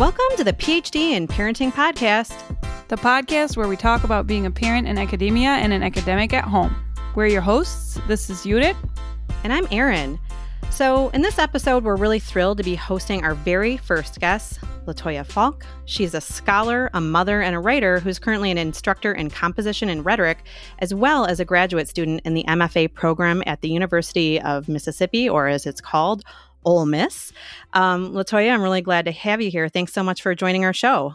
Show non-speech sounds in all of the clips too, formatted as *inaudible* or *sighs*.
Welcome to the PhD in Parenting Podcast, the podcast where we talk about being a parent in academia and an academic at home. We're your hosts. This is Judith. And I'm Erin. So, in this episode, we're really thrilled to be hosting our very first guest, Latoya Falk. She's a scholar, a mother, and a writer who's currently an instructor in composition and rhetoric, as well as a graduate student in the MFA program at the University of Mississippi, or as it's called, Ole Miss. Um, Latoya, I'm really glad to have you here. Thanks so much for joining our show.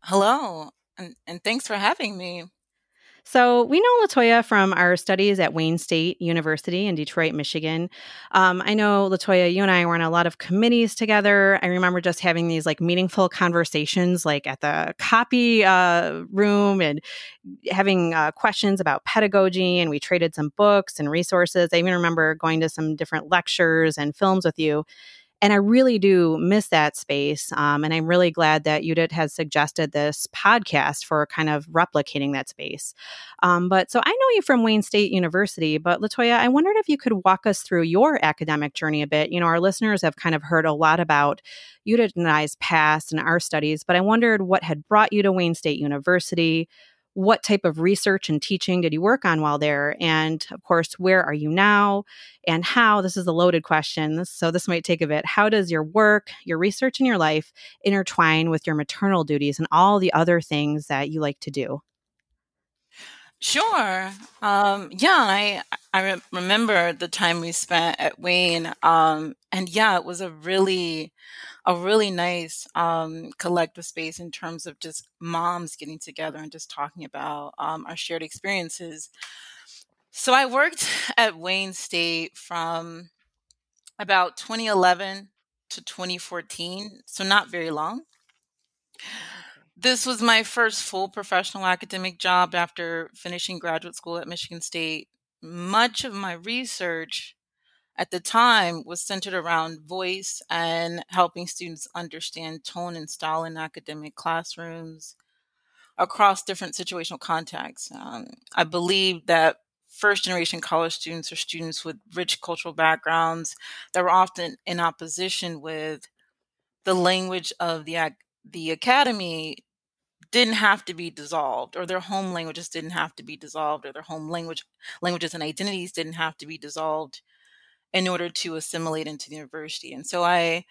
Hello, and, and thanks for having me. So, we know Latoya from our studies at Wayne State University in Detroit, Michigan. Um, I know, Latoya, you and I were in a lot of committees together. I remember just having these like meaningful conversations, like at the copy uh, room and having uh, questions about pedagogy. And we traded some books and resources. I even remember going to some different lectures and films with you. And I really do miss that space. Um, and I'm really glad that Judith has suggested this podcast for kind of replicating that space. Um, but so I know you from Wayne State University, but Latoya, I wondered if you could walk us through your academic journey a bit. You know, our listeners have kind of heard a lot about Judith and I's past and our studies, but I wondered what had brought you to Wayne State University what type of research and teaching did you work on while there? And of course, where are you now? And how? This is a loaded question, so this might take a bit. How does your work, your research, and your life intertwine with your maternal duties and all the other things that you like to do? Sure. Um, yeah, I I re- remember the time we spent at Wayne, um, and yeah, it was a really a really nice um, collective space in terms of just moms getting together and just talking about um, our shared experiences. So I worked *laughs* at Wayne State from about 2011 to 2014, so not very long. This was my first full professional academic job after finishing graduate school at Michigan State. Much of my research at the time was centered around voice and helping students understand tone and style in academic classrooms across different situational contexts. Um, I believe that first generation college students are students with rich cultural backgrounds that were often in opposition with the language of the the academy didn't have to be dissolved or their home languages didn't have to be dissolved or their home language languages and identities didn't have to be dissolved in order to assimilate into the university. And so I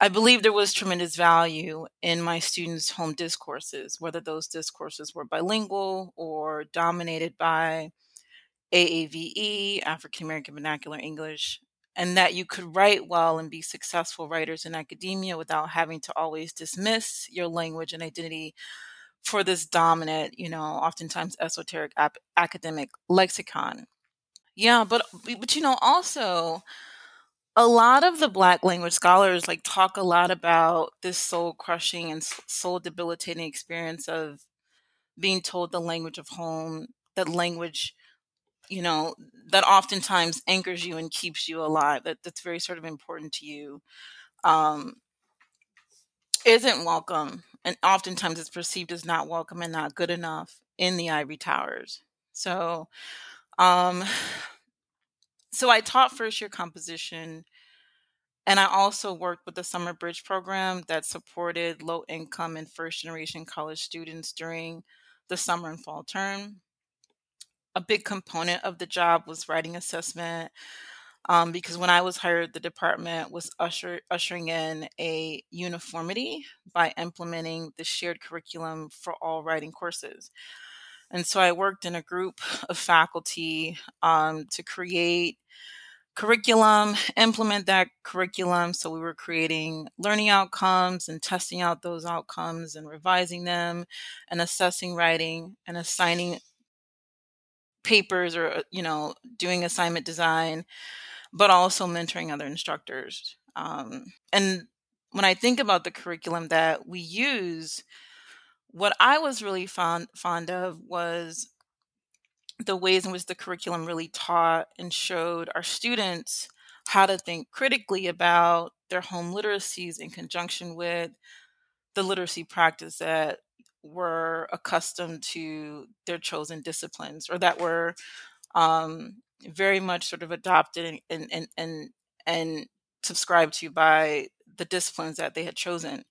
I believe there was tremendous value in my students' home discourses, whether those discourses were bilingual or dominated by AAVE, African American Vernacular English, and that you could write well and be successful writers in academia without having to always dismiss your language and identity for this dominant, you know, oftentimes esoteric ap- academic lexicon. Yeah, but but you know also a lot of the black language scholars like talk a lot about this soul crushing and soul debilitating experience of being told the language of home, that language, you know, that oftentimes anchors you and keeps you alive. That that's very sort of important to you. Um, isn't welcome, and oftentimes it's perceived as not welcome and not good enough in the ivory towers. So um, so I taught first year composition, and I also worked with the Summer Bridge program that supported low income and first generation college students during the summer and fall term. A big component of the job was writing assessment. Um, because when I was hired, the department was usher, ushering in a uniformity by implementing the shared curriculum for all writing courses. And so I worked in a group *laughs* of faculty um, to create curriculum, implement that curriculum. So we were creating learning outcomes and testing out those outcomes and revising them and assessing writing and assigning papers or, uh, you know, doing assignment design, but also mentoring other instructors. Um, and when I think about the curriculum that we use, what I was really fond fond of was the ways in which the curriculum really taught and showed our students how to think critically about their home literacies in conjunction with the literacy practice that were accustomed to their chosen disciplines or that were um, very much sort of adopted and and and and subscribed to by the disciplines that they had chosen.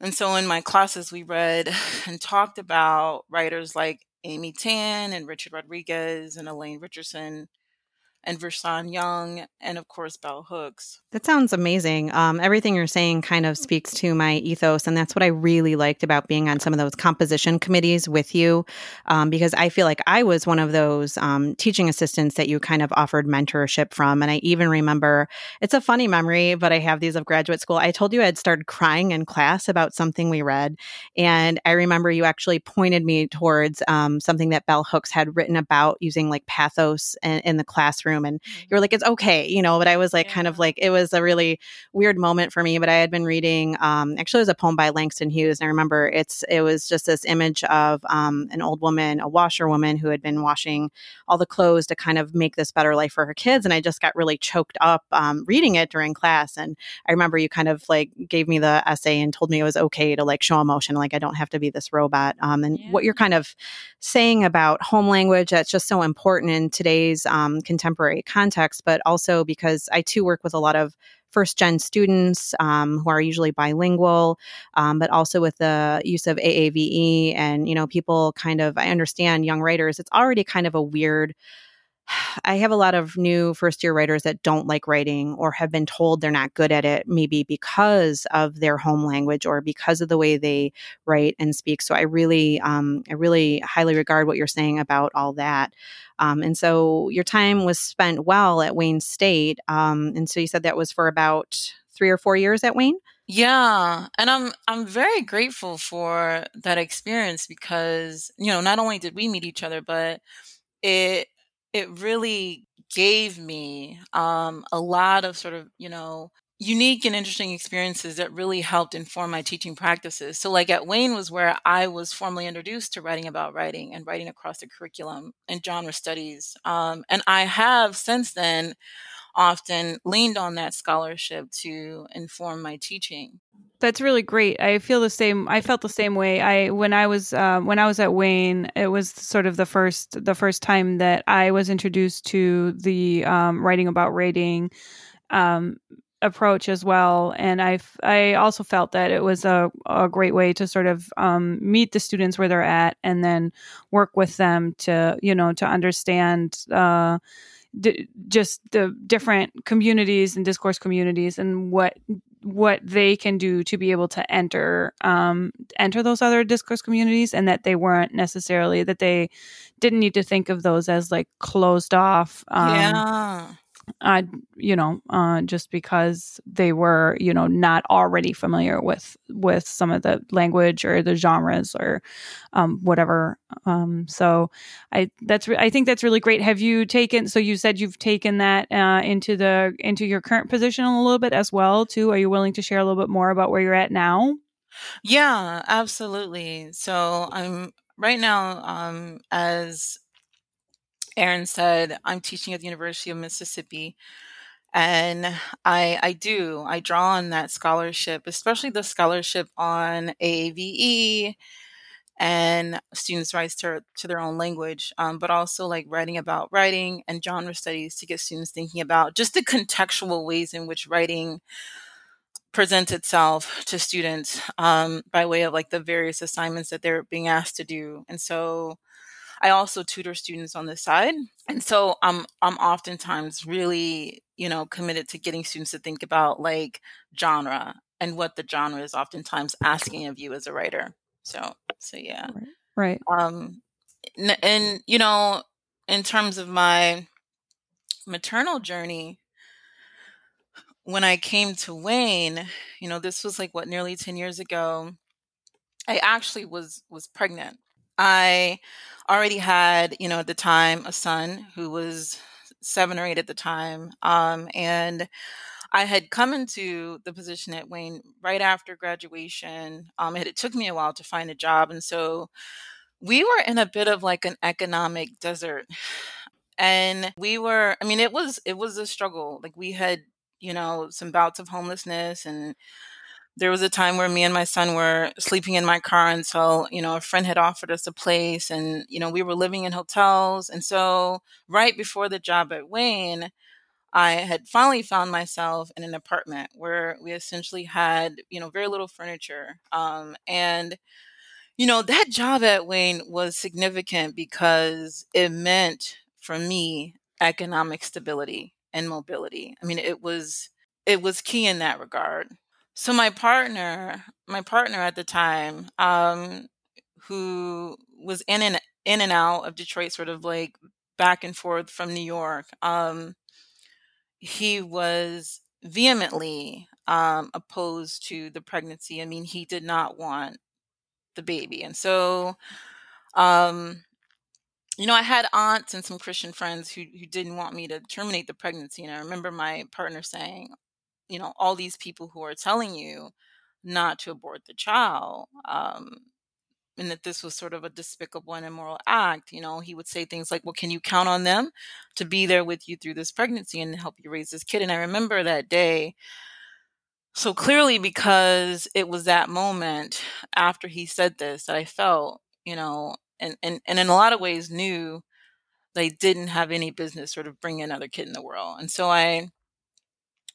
And so in my classes, we read *laughs* and talked about writers like Amy Tan and Richard Rodriguez and Elaine Richardson and Vershawn Young, and of course, Bell Hooks. That sounds amazing. Um, everything you're saying kind of speaks to my ethos, and that's what I really liked about being on some of those composition committees with you, um, because I feel like I was one of those um, teaching assistants that you kind of offered mentorship from. And I even remember it's a funny memory, but I have these of graduate school. I told you I had started crying in class about something we read, and I remember you actually pointed me towards um, something that Bell Hooks had written about using like pathos in, in the classroom room and you were like it's okay you know but i was like yeah. kind of like it was a really weird moment for me but i had been reading um actually it was a poem by langston hughes and i remember it's it was just this image of um an old woman a washerwoman who had been washing all the clothes to kind of make this better life for her kids and i just got really choked up um, reading it during class and i remember you kind of like gave me the essay and told me it was okay to like show emotion like i don't have to be this robot um, and yeah. what you're kind of saying about home language that's just so important in today's um, contemporary contemporary context, but also because I too work with a lot of first gen students um, who are usually bilingual, um, but also with the use of AAVE and, you know, people kind of, I understand young writers, it's already kind of a weird *sighs* I have a lot of new first year writers that don't like writing or have been told they're not good at it, maybe because of their home language or because of the way they write and speak. So I really, um, I really highly regard what you're saying about all that. Um, and so your time was spent well at Wayne State. Um, and so you said that was for about three or four years at Wayne. Yeah, and I'm I'm very grateful for that experience because you know not only did we meet each other, but it it really gave me um, a lot of sort of, you know, unique and interesting experiences that really helped inform my teaching practices. So, like at Wayne was where I was formally introduced to writing about writing and writing across the curriculum and genre studies. Um, and I have since then often leaned on that scholarship to inform my teaching. That's really great. I feel the same. I felt the same way. I when I was uh, when I was at Wayne, it was sort of the first the first time that I was introduced to the um, writing about writing um, approach as well. And I I also felt that it was a, a great way to sort of um, meet the students where they're at, and then work with them to you know to understand. Uh, d- just the different communities and discourse communities and what what they can do to be able to enter um, enter those other discourse communities and that they weren't necessarily that they didn't need to think of those as like closed off um, yeah uh, you know, uh, just because they were, you know, not already familiar with with some of the language or the genres or um, whatever. Um, so, I that's re- I think that's really great. Have you taken? So you said you've taken that uh, into the into your current position a little bit as well too. Are you willing to share a little bit more about where you're at now? Yeah, absolutely. So I'm right now um, as Erin said, I'm teaching at the University of Mississippi. And I, I do, I draw on that scholarship, especially the scholarship on AAVE and students' rights to, to their own language, um, but also like writing about writing and genre studies to get students thinking about just the contextual ways in which writing presents itself to students um, by way of like the various assignments that they're being asked to do. And so I also tutor students on the side. And so I'm I'm oftentimes really, you know, committed to getting students to think about like genre and what the genre is oftentimes asking of you as a writer. So so yeah. Right. right. Um and, and you know, in terms of my maternal journey, when I came to Wayne, you know, this was like what nearly 10 years ago. I actually was was pregnant. I already had, you know, at the time a son who was seven or eight at the time. Um, and I had come into the position at Wayne right after graduation. Um, it, it took me a while to find a job. And so we were in a bit of like an economic desert. And we were, I mean, it was, it was a struggle. Like we had, you know, some bouts of homelessness and there was a time where me and my son were sleeping in my car until you know a friend had offered us a place and you know we were living in hotels and so right before the job at wayne I had finally found myself in an apartment where we essentially had, you know, very little furniture. Um, and, you know, that job at Wayne was significant because it meant for me economic stability and mobility. I mean, it was it was key in that regard. So my partner, my partner at the time, um, who was in and in and out of Detroit, sort of like back and forth from New York, um, he was vehemently um, opposed to the pregnancy. I mean, he did not want the baby, and so, um, you know, I had aunts and some Christian friends who who didn't want me to terminate the pregnancy. And I remember my partner saying, you know, all these people who are telling you not to abort the child. Um, and that this was sort of a despicable and immoral act. You know, he would say things like, Well, can you count on them to be there with you through this pregnancy and help you raise this kid? And I remember that day so clearly because it was that moment after he said this that I felt, you know, and, and, and in a lot of ways knew they didn't have any business sort of bringing another kid in the world. And so I,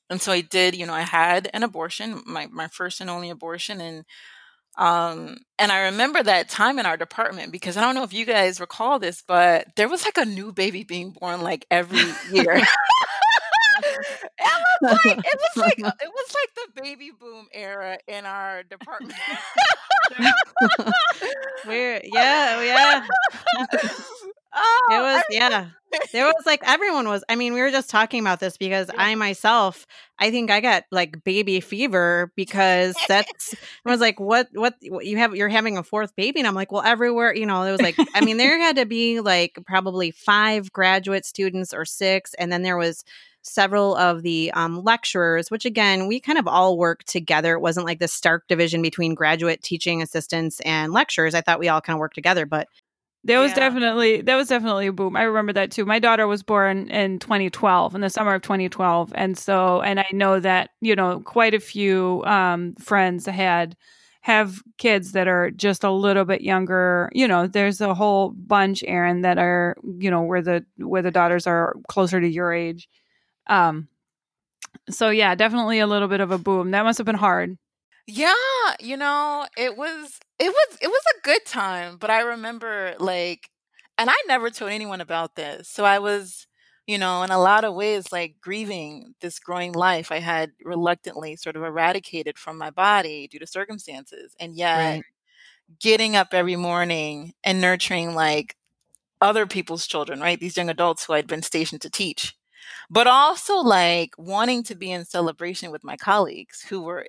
and so I did, you know, I had an abortion, my, my first and only abortion. And um, and I remember that time in our department because I don't know if you guys recall this, but there was like a new baby being born like every year. *laughs* it was like it was like *laughs* it was like the baby boom era in our department. *laughs* We're yeah, yeah. Oh, It was yeah. There was like everyone was. I mean, we were just talking about this because I myself, I think I got like baby fever because *laughs* that's I was like, what, what, what you have? You're having a fourth baby, and I'm like, well, everywhere, you know, it was like, I mean, there had to be like probably five graduate students or six, and then there was several of the um, lecturers, which again, we kind of all worked together. It wasn't like the stark division between graduate teaching assistants and lecturers. I thought we all kind of worked together, but There was Yeah. definitely that was definitely a boom. I remember that too. My daughter was born in 2012, in the summer of 2012, and so and I know that you know quite a few um, friends had have kids that are just a little bit younger. You know, there's a whole bunch, Erin, that are you know where the where the daughters are closer to your age. Um, so yeah, definitely a little bit of a boom. That must have been hard. Yeah, you know, it was it was it was a good time, but I remember like and I never told anyone about this. So I was, you know, in a lot of ways like grieving this growing life I had reluctantly sort of eradicated from my body due to circumstances. And yet Right. getting up every morning and nurturing like other people's children, right? These young adults who I'd been stationed to teach. But also like wanting to be in celebration with my colleagues who were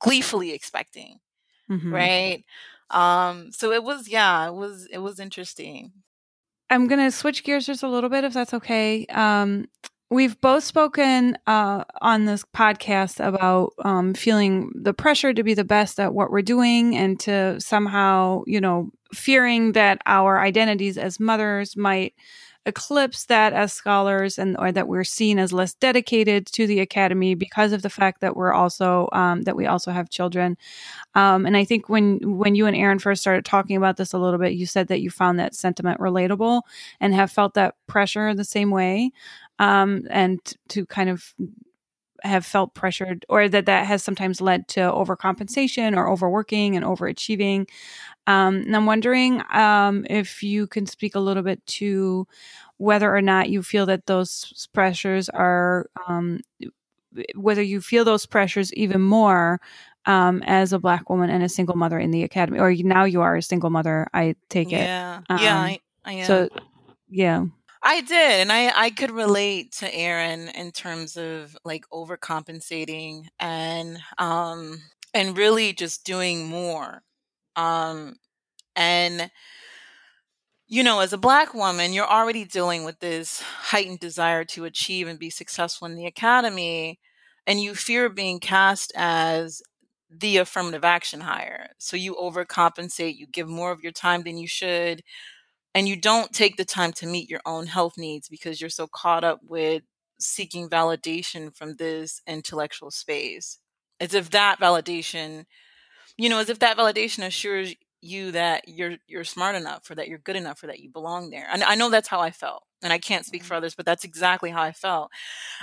gleefully expecting Mhm. right um so it was yeah it was it was interesting I'm going to switch gears just a little bit, if that's okay. Um, we've both spoken uh, on this podcast about um, feeling the pressure to be the best at what we're doing and to somehow, you know, fearing that our identities as mothers might eclipse that as scholars and or that we're seen as less dedicated to the academy because of the fact that we're also um, that we also have children. Um, and I think when when you and Erin first started talking about this a little bit, you said that you found that sentiment relatable and have felt that pressure the same way, um, and to kind of have felt pressured, or that that has sometimes led to overcompensation or overworking and overachieving. Um, and I'm wondering um, if you can speak a little bit to whether or not you feel that those pressures are um, whether you feel those pressures even more um, as a black woman and a single mother in the academy, or now you are a single mother. I take it. yeah yeah Um, I, I am So, yeah. I did and I I could relate to Erin in terms of like overcompensating and um and really just doing more um and you know, as a black woman, you're already dealing with this heightened desire to achieve and be successful in the academy, and you fear being cast as the affirmative action hire. So you overcompensate, you give more of your time than you should, and you don't take the time to meet your own health needs because you're so caught up with seeking validation from this intellectual space. As if that validation, you know, as if that validation assures you that you're you're smart enough or that you're good enough or that you belong there. And I know that's how I felt. And I can't speak for mm-hmm. others, but that's exactly how I felt.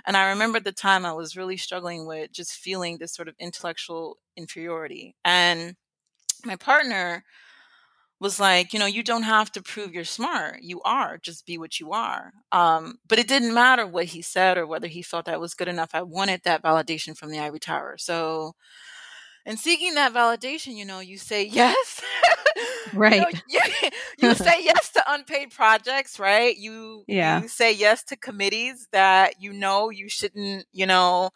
And I remember at the time I was really struggling with just feeling this sort of intellectual inferiority. And my partner was like, you know, you don't have to prove you're smart. You are. Just be what you are. Um, but it didn't matter what he said or whether he felt I was good enough. I wanted that validation from the ivory tower. So in seeking that validation, you know, you say *laughs* yes. right. You, know, *laughs* you, you, *laughs* say yes to unpaid projects, right? You, yeah. you say yes to committees that you know you shouldn't, you know,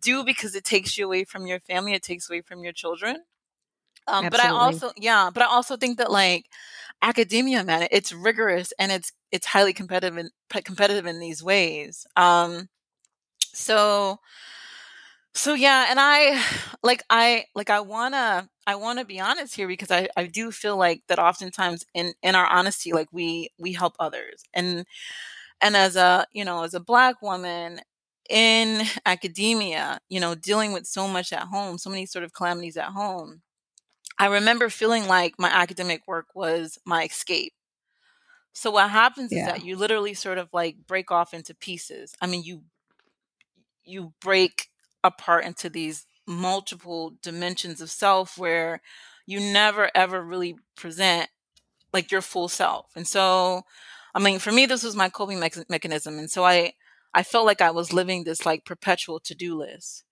do because it takes you away from your family, it takes away from your children. Um, but I also, yeah, but I also think that like academia, man, it's rigorous and it's it's highly competitive in, competitive in these ways. Um, so so yeah, and I like I like I wanna I wanna be honest here because I, I do feel like that oftentimes in in our honesty, like we we help others. And and as a you know, as a black woman in academia, you know, dealing with so much at home, so many sort of calamities at home, I remember feeling like my academic work was my escape. So what happens yeah. is that you literally sort of like break off into pieces. I mean, you you break apart into these multiple dimensions of self where you never ever really present like your full self. And so, I mean, for me, this was my coping me- mechanism. And so I, I felt like I was living this like perpetual to-do list,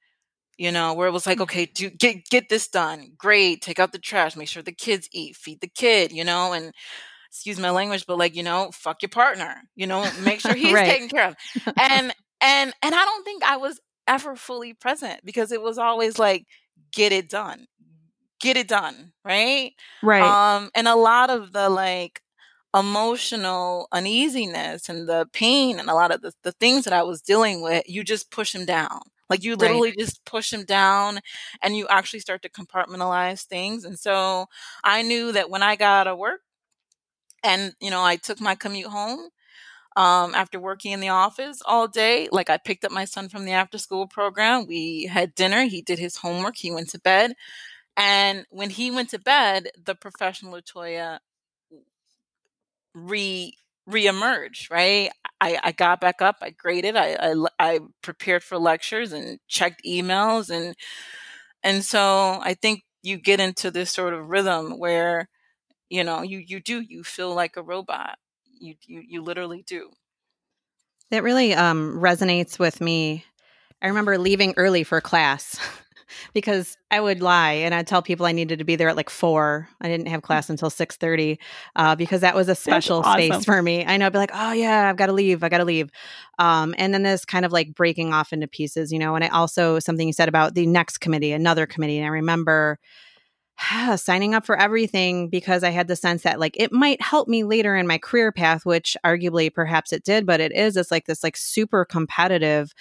you know, where it was like, okay, do get, get this done. Great. Take out the trash, make sure the kids eat, feed the kid, you know, and excuse my language, but like, you know, fuck your partner, you know, make sure *laughs* he's right. taken care of. *laughs* And, and, and I don't think I was ever fully present because it was always like get it done get it done right right um and a lot of the like emotional uneasiness and the pain and a lot of the, the things that i was dealing with you just push them down like you literally right. just push them down and you actually start to compartmentalize things and so i knew that when i got out of work and you know i took my commute home um, after working in the office all day. Like I picked up my son from the after school program. We had dinner. He did his homework. He went to bed. And when he went to bed, the professional Latoya re reemerged, right? I, I got back up, I graded, I, I, I prepared for lectures and checked emails and and so I think you get into this sort of rhythm where you know you you do you feel like a robot you you you literally do. That really um, resonates with me. I remember leaving early for class *laughs* because I would lie and I'd tell people I needed to be there at like four. I didn't have class until six thirty uh, because that was a special awesome. space for me. I know I'd be like, oh yeah, I've got to leave. I got to leave. Um, and then this kind of like breaking off into pieces, you know. And I also something you said about the next committee, another committee. And I remember *sighs* signing up for everything because I had the sense that like it might help me later in my career path, which arguably perhaps it did, but it is, it's like this like super competitive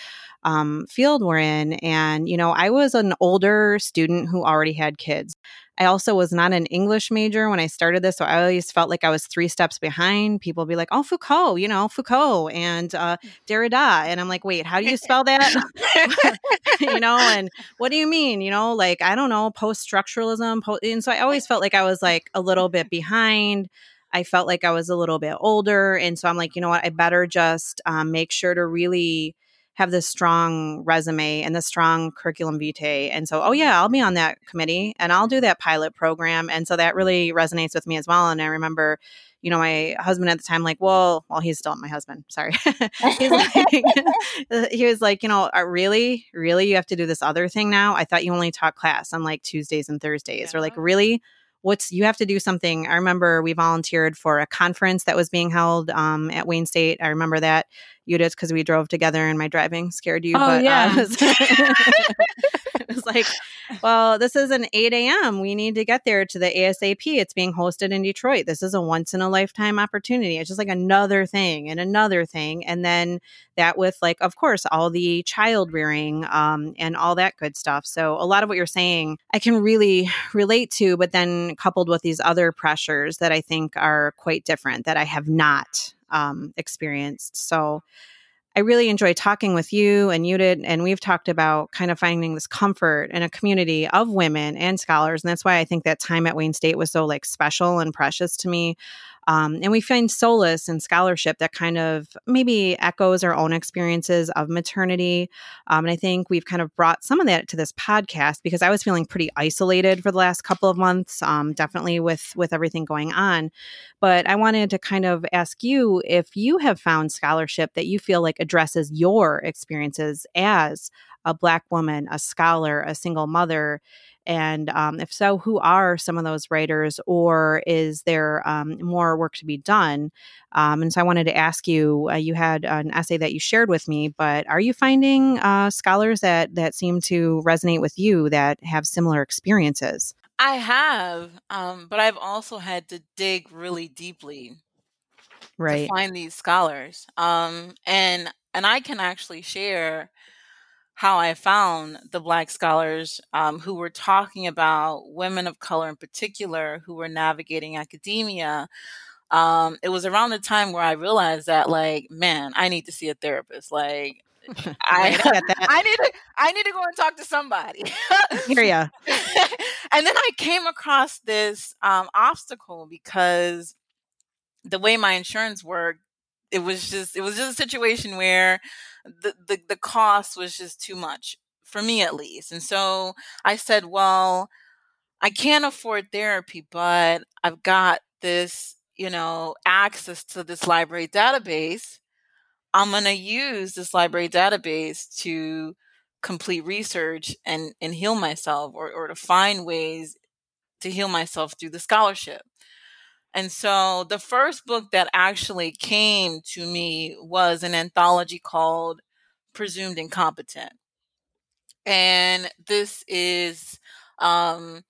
um, field we're in. And, you know, I was an older student who already had kids. I also was not an English major when I started this, so I always felt like I was three steps behind. People be like, "Oh, Foucault, you know, Foucault and uh, Derrida," and I'm like, "Wait, how do you spell that?" *laughs* *laughs* you know, and what do you mean? You know, like I don't know, post structuralism, po-, and so I always felt like I was like a little bit behind. I felt like I was a little bit older, and so I'm like, you know what, I better just um, make sure to really have this strong resume and this strong curriculum vitae. And so, oh yeah, I'll be on that committee and I'll do that pilot program. And so that really resonates with me as well. And I remember, you know, my husband at the time, like, well, well, he's still my husband. Sorry. *laughs* he's like, *laughs* he was like, you know, uh, really, really, you have to do this other thing now. I thought you only taught class on like Tuesdays and Thursdays, yeah. or like, really what's you have to do something. I remember we volunteered for a conference that was being held um, at Wayne State. I remember that you did because we drove together and my driving scared you. Oh but, uh, *laughs* yeah, uh, it was like, *laughs* well, this is an eight a.m. We need to get there to the ASAP. It's being hosted in Detroit. This is a once in a lifetime opportunity. It's just like another thing and another thing, and then that with like, of course, all the child rearing um, and all that good stuff. So a lot of what you're saying, I can really relate to, but then coupled with these other pressures that I think are quite different that I have not um, experienced. So I really enjoy talking with you and you did, and we've talked about kind of finding this comfort in a community of women and scholars. And that's why I think that time at Wayne State was so like special and precious to me. Um, and we find solace in scholarship that kind of maybe echoes our own experiences of maternity. Um, and I think we've kind of brought some of that to this podcast because I was feeling pretty isolated for the last couple of months, um, definitely with with everything going on. But I wanted to kind of ask you if you have found scholarship that you feel like addresses your experiences as a Black woman, a scholar, a single mother, and um, if so, who are some of those writers, or is there um, more work to be done? Um, and so I wanted to ask you uh, you had an essay that you shared with me, but are you finding uh, scholars that, that seem to resonate with you that have similar experiences? I have, um, but I've also had to dig really deeply right. to find these scholars. Um, and and I can actually share how I found the Black scholars um, who were talking about women of color in particular who were navigating academia. Um, it was around the time where I realized that, like, man, I need to see a therapist. Like, *laughs* I, *laughs* I need to I need to go and talk to somebody. Hear ya. *laughs* and then I came across this um, obstacle because the way my insurance worked, it was just it was just a situation where the, the the cost was just too much for me at least. And so I said, well, I can't afford therapy, but I've got this, you know, access to this library database. I'm going to use this library database to complete research and, and heal myself or, or to find ways to heal myself through the scholarship. And so the first book that actually came to me was an anthology called Presumed Incompetent. And this is um,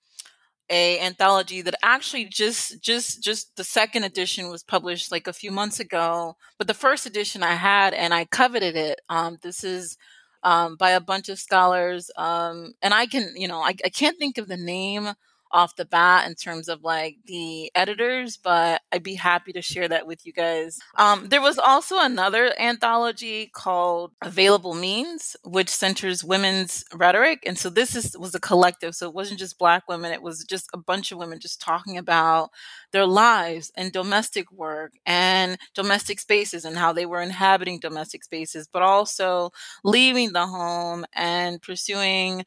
a anthology that actually just just just the second edition was published like a few months ago but the first edition i had and i coveted it um, this is um, by a bunch of scholars um, and i can you know I, I can't think of the name off the bat in terms of like the editors, but I'd be happy to share that with you guys. Um, there was also another anthology called Available Means, which centers women's rhetoric. And so this is was a collective. So it wasn't just black women, it was just a bunch of women just talking about their lives and domestic work and domestic spaces and how they were inhabiting domestic spaces, but also leaving the home and pursuing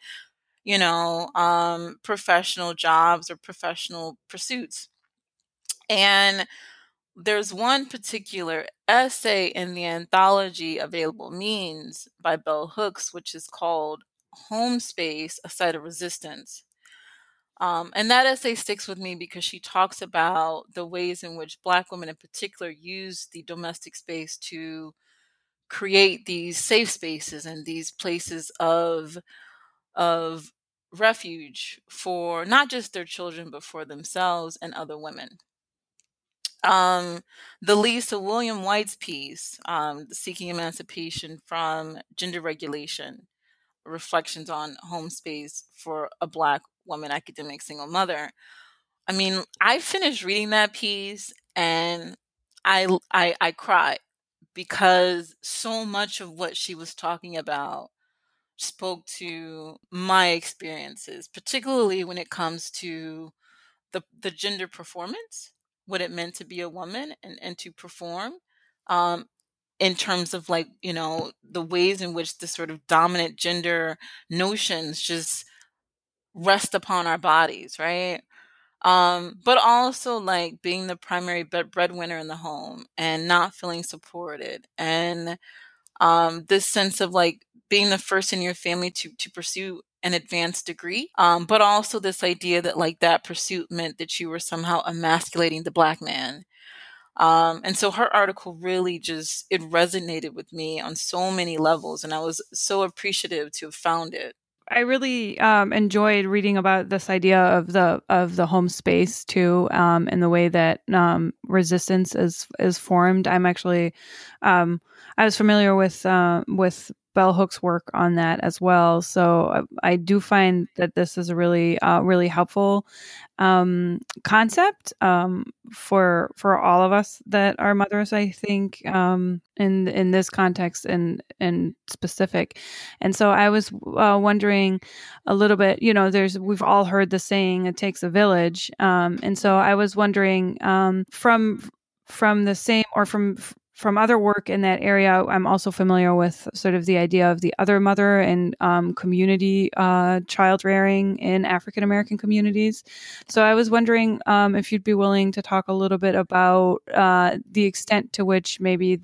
you know, um, professional jobs or professional pursuits. And there's one particular essay in the anthology Available Means by Bell Hooks, which is called Home Space, a Site of Resistance. Um, and that essay sticks with me because she talks about the ways in which Black women in particular use the domestic space to create these safe spaces and these places of of refuge for not just their children, but for themselves and other women. Um, the Lisa William White's piece, um, Seeking Emancipation from Gender Regulation, reflections on home space for a Black woman academic single mother. I mean, I finished reading that piece and I, I, I cried because so much of what she was talking about spoke to my experiences, particularly when it comes to the the gender performance, what it meant to be a woman and, and to perform. Um, in terms of like, you know, the ways in which the sort of dominant gender notions just rest upon our bodies, right? Um, but also like being the primary breadwinner in the home and not feeling supported and um, this sense of like being the first in your family to to pursue an advanced degree um, but also this idea that like that pursuit meant that you were somehow emasculating the black man um, and so her article really just it resonated with me on so many levels and i was so appreciative to have found it I really um, enjoyed reading about this idea of the of the home space too, um, and the way that um, resistance is is formed. I'm actually, um, I was familiar with uh, with bell hooks work on that as well. So I, uh, I do find that this is a really uh, really helpful um, concept um, for for all of us that are mothers. I think um, in in this context and and specific. And so I was uh, wondering a little bit. You know, there's we've all heard the saying "it takes a village," um, and so I was wondering um, from from the same or from from other work in that area, I'm also familiar with sort of the idea of the other mother and um, community uh, child rearing in African American communities. So I was wondering um, if you'd be willing to talk a little bit about uh, the extent to which maybe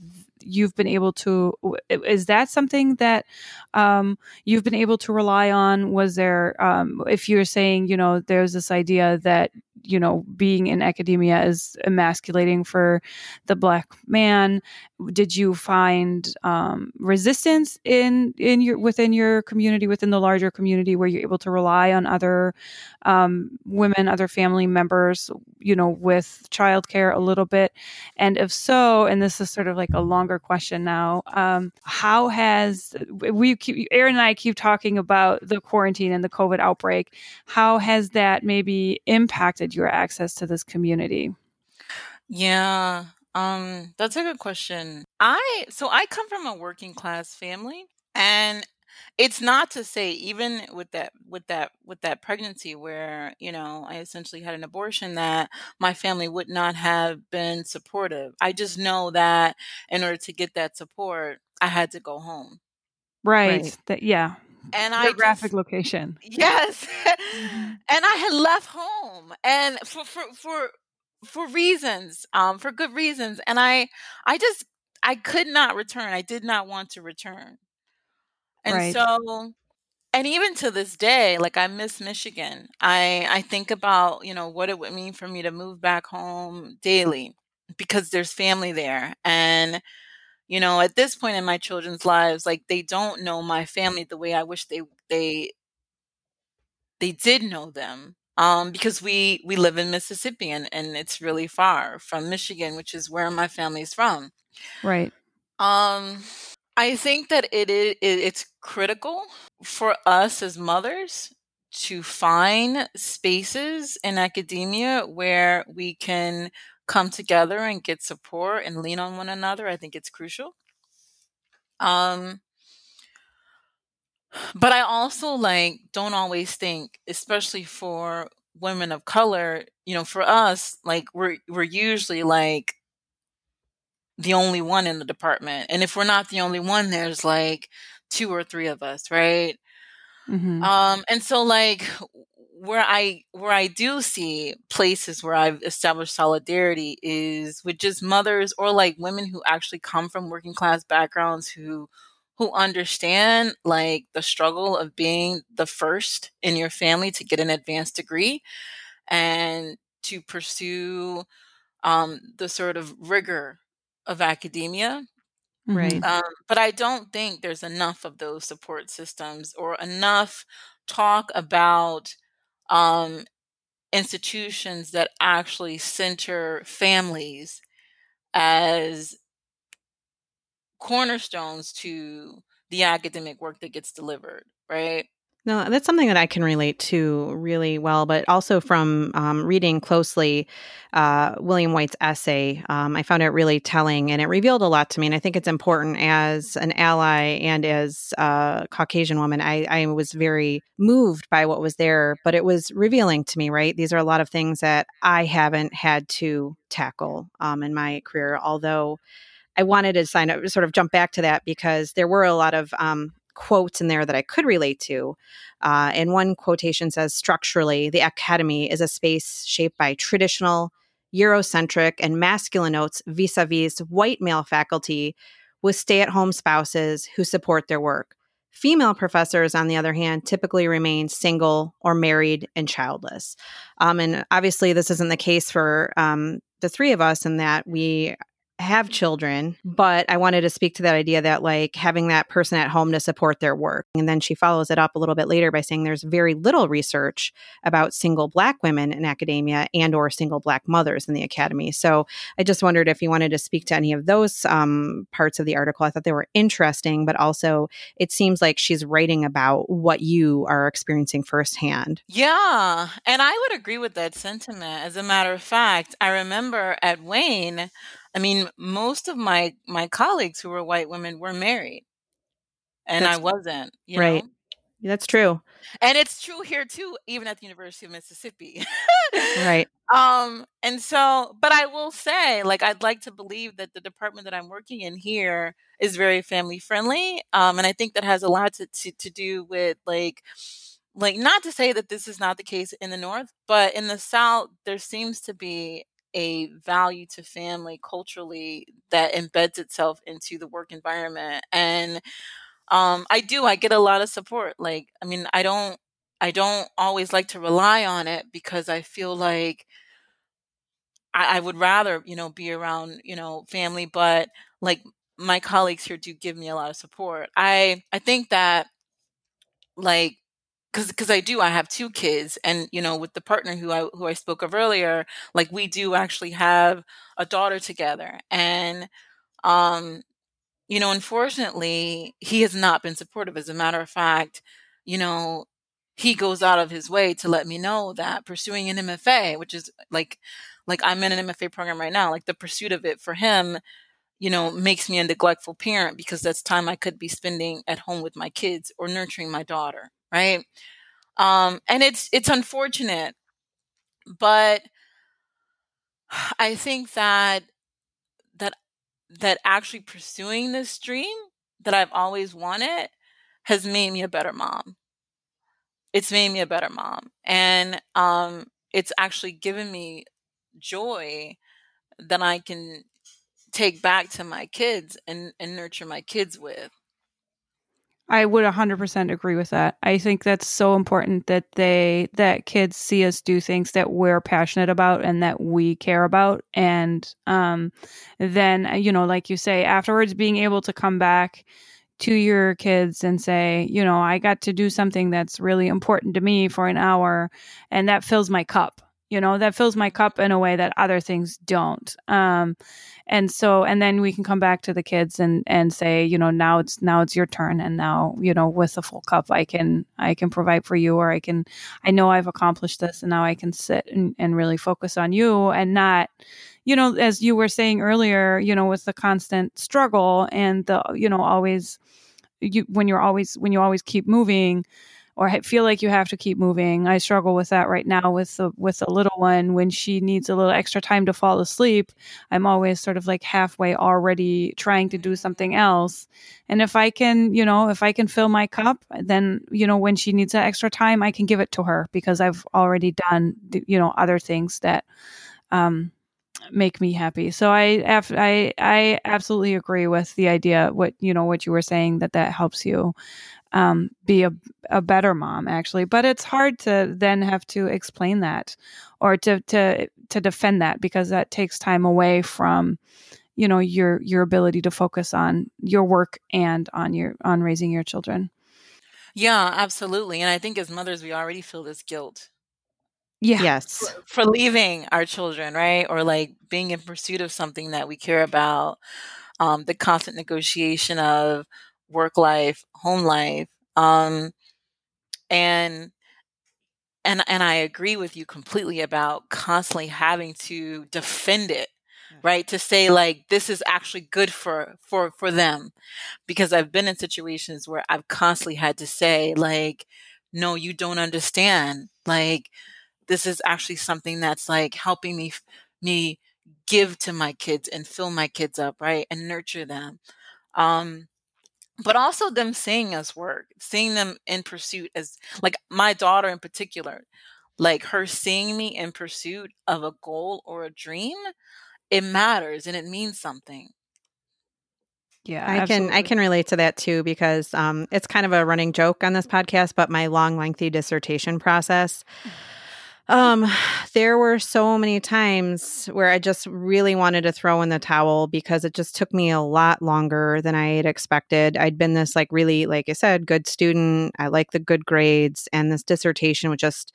you've been able to is that something that um, you've been able to rely on? Was there um, if you're saying you know there's this idea that you know being in academia is emasculating for the black man did you find um, resistance in in your within your community within the larger community where you're able to rely on other um, women other family members you know with childcare a little bit? And if so and this is sort of like a longer question now um, how has we keep erin and i keep talking about the quarantine and the covid outbreak. How has that maybe impacted your access to this community? Yeah, um, that's a good question. I so I come from a working class family, and it's not to say even with that with that with that pregnancy where, you know, I essentially had an abortion that my family would not have been supportive. I just know that in order to get that support, I had to go home. right, right. that yeah and I geographic just, location. Yes, *laughs* mm-hmm. and I had left home, and for for for for reasons, um, for good reasons, and I I just I could not return. I did not want to return, and right. so and even to this day like i miss michigan i i think about you know what it would mean for me to move back home daily because there's family there and you know at this point in my children's lives like they don't know my family the way i wish they they they did know them um because we we live in mississippi and and it's really far from michigan which is where my family's from right um i think that it is it's critical for us as mothers to find spaces in academia where we can come together and get support and lean on one another. I think it's crucial. Um, but I also like don't always think, especially for women of color, you know, for us, like we're we're usually like the only one in the department. And if we're not the only one, there's like two or three of us, right? Mm-hmm. Um, and so like where I where I do see places where I've established solidarity is with just mothers or like women who actually come from working class backgrounds who who understand like the struggle of being the first in your family to get an advanced degree and to pursue um, the sort of rigor of academia. Right. Um, but i don't think there's enough of those support systems or enough talk about um, institutions that actually center families as cornerstones to the academic work that gets delivered, right? No, that's something that I can relate to really well, but also from um, reading closely uh, William White's essay, um, I found it really telling and it revealed a lot to me. And I think it's important as an ally and as a Caucasian woman. I, I was very moved by what was there, but it was revealing to me, right? These are a lot of things that I haven't had to tackle um, in my career, although. I wanted to sign up, sort of jump back to that because there were a lot of um, quotes in there that I could relate to. Uh, and one quotation says structurally, the academy is a space shaped by traditional, Eurocentric, and masculine notes vis a vis white male faculty with stay at home spouses who support their work. Female professors, on the other hand, typically remain single or married and childless. Um, and obviously, this isn't the case for um, the three of us in that we have children, but I wanted to speak to that idea that like having that person at home to support their work. And then she follows it up a little bit later by saying there's very little research about single black women in academia and or single black mothers in the academy. So I just wondered if you wanted to speak to any of those um, parts of the article. I thought they were interesting, but also it seems like she's writing about what you are experiencing firsthand. Yeah, and I would agree with that sentiment. As a matter of fact, I remember at Wayne, I mean, most of my my colleagues who were white women were married, and That's I wasn't. You right. know, That's true. and it's true here too, even at the University of Mississippi. Right. *laughs* um, and so, but I will say, like, I'd like to believe that the department that I'm working in here is very family friendly, um, and I think that has a lot to to, to do with like like not to say that this is not the case in the north but in the south there seems to be a value to family culturally that embeds itself into the work environment and um i do i get a lot of support like i mean i don't i don't always like to rely on it because i feel like i, I would rather you know be around you know family but like my colleagues here do give me a lot of support. I i think that like because because I do I have two kids and you know with the partner who I who I spoke of earlier like we do actually have a daughter together and um you know unfortunately he has not been supportive. As a matter of fact you know he goes out of his way to let me know that pursuing an MFA which is like like I'm in an MFA program right now like the pursuit of it for him you know makes me a neglectful parent because that's time I could be spending at home with my kids or nurturing my daughter right? Um and it's it's unfortunate but i think that that that actually pursuing this dream that i've always wanted has made me a better mom. It's made me a better mom. And um it's actually given me joy that i can take back to my kids and and nurture my kids with I would 100% agree with that. I think that's so important that they that kids see us do things that we're passionate about and that we care about and um then you know like you say afterwards being able to come back to your kids and say, you know, I got to do something that's really important to me for an hour and that fills my cup. You know, that fills my cup in a way that other things don't. Um and so and then we can come back to the kids and and say you know now it's now it's your turn and now you know with a full cup i can i can provide for you or i can i know i've accomplished this and now i can sit and, and really focus on you and not you know as you were saying earlier you know with the constant struggle and the you know always you when you're always when you always keep moving or feel like you have to keep moving. I struggle with that right now with the with the little one when she needs a little extra time to fall asleep. I'm always sort of like halfway already trying to do something else. And if I can, you know, if I can fill my cup, then you know when she needs that extra time, I can give it to her because I've already done you know other things that um make me happy. So I I I absolutely agree with the idea what you know what you were saying that that helps you um, be a, a better mom actually. But it's hard to then have to explain that or to to to defend that because that takes time away from you know your your ability to focus on your work and on your on raising your children. Yeah absolutely. And i think as mothers we already feel this guilt. Yeah. Yes. for, for leaving our children right? Or like being in pursuit of something that we care about um, the constant negotiation of work life, home life. Um, and and and I agree with you completely about constantly having to defend it, right? To say like this is actually good for for for them, because I've been in situations where I've constantly had to say like, no, you don't understand. Like this is actually something that's like helping me me give to my kids and fill my kids up, right, and nurture them. Um, but also them seeing us work, seeing them in pursuit as like my daughter in particular, like her seeing me in pursuit of a goal or a dream, it matters and it means something. yeah I can I can relate to that too because um, it's kind of a running joke on this podcast. But my long, lengthy dissertation process, Um, there were so many times where I just really wanted to throw in the towel because it just took me a lot longer than I had expected. I'd been this like really, like I said, good student. I like the good grades, and this dissertation was just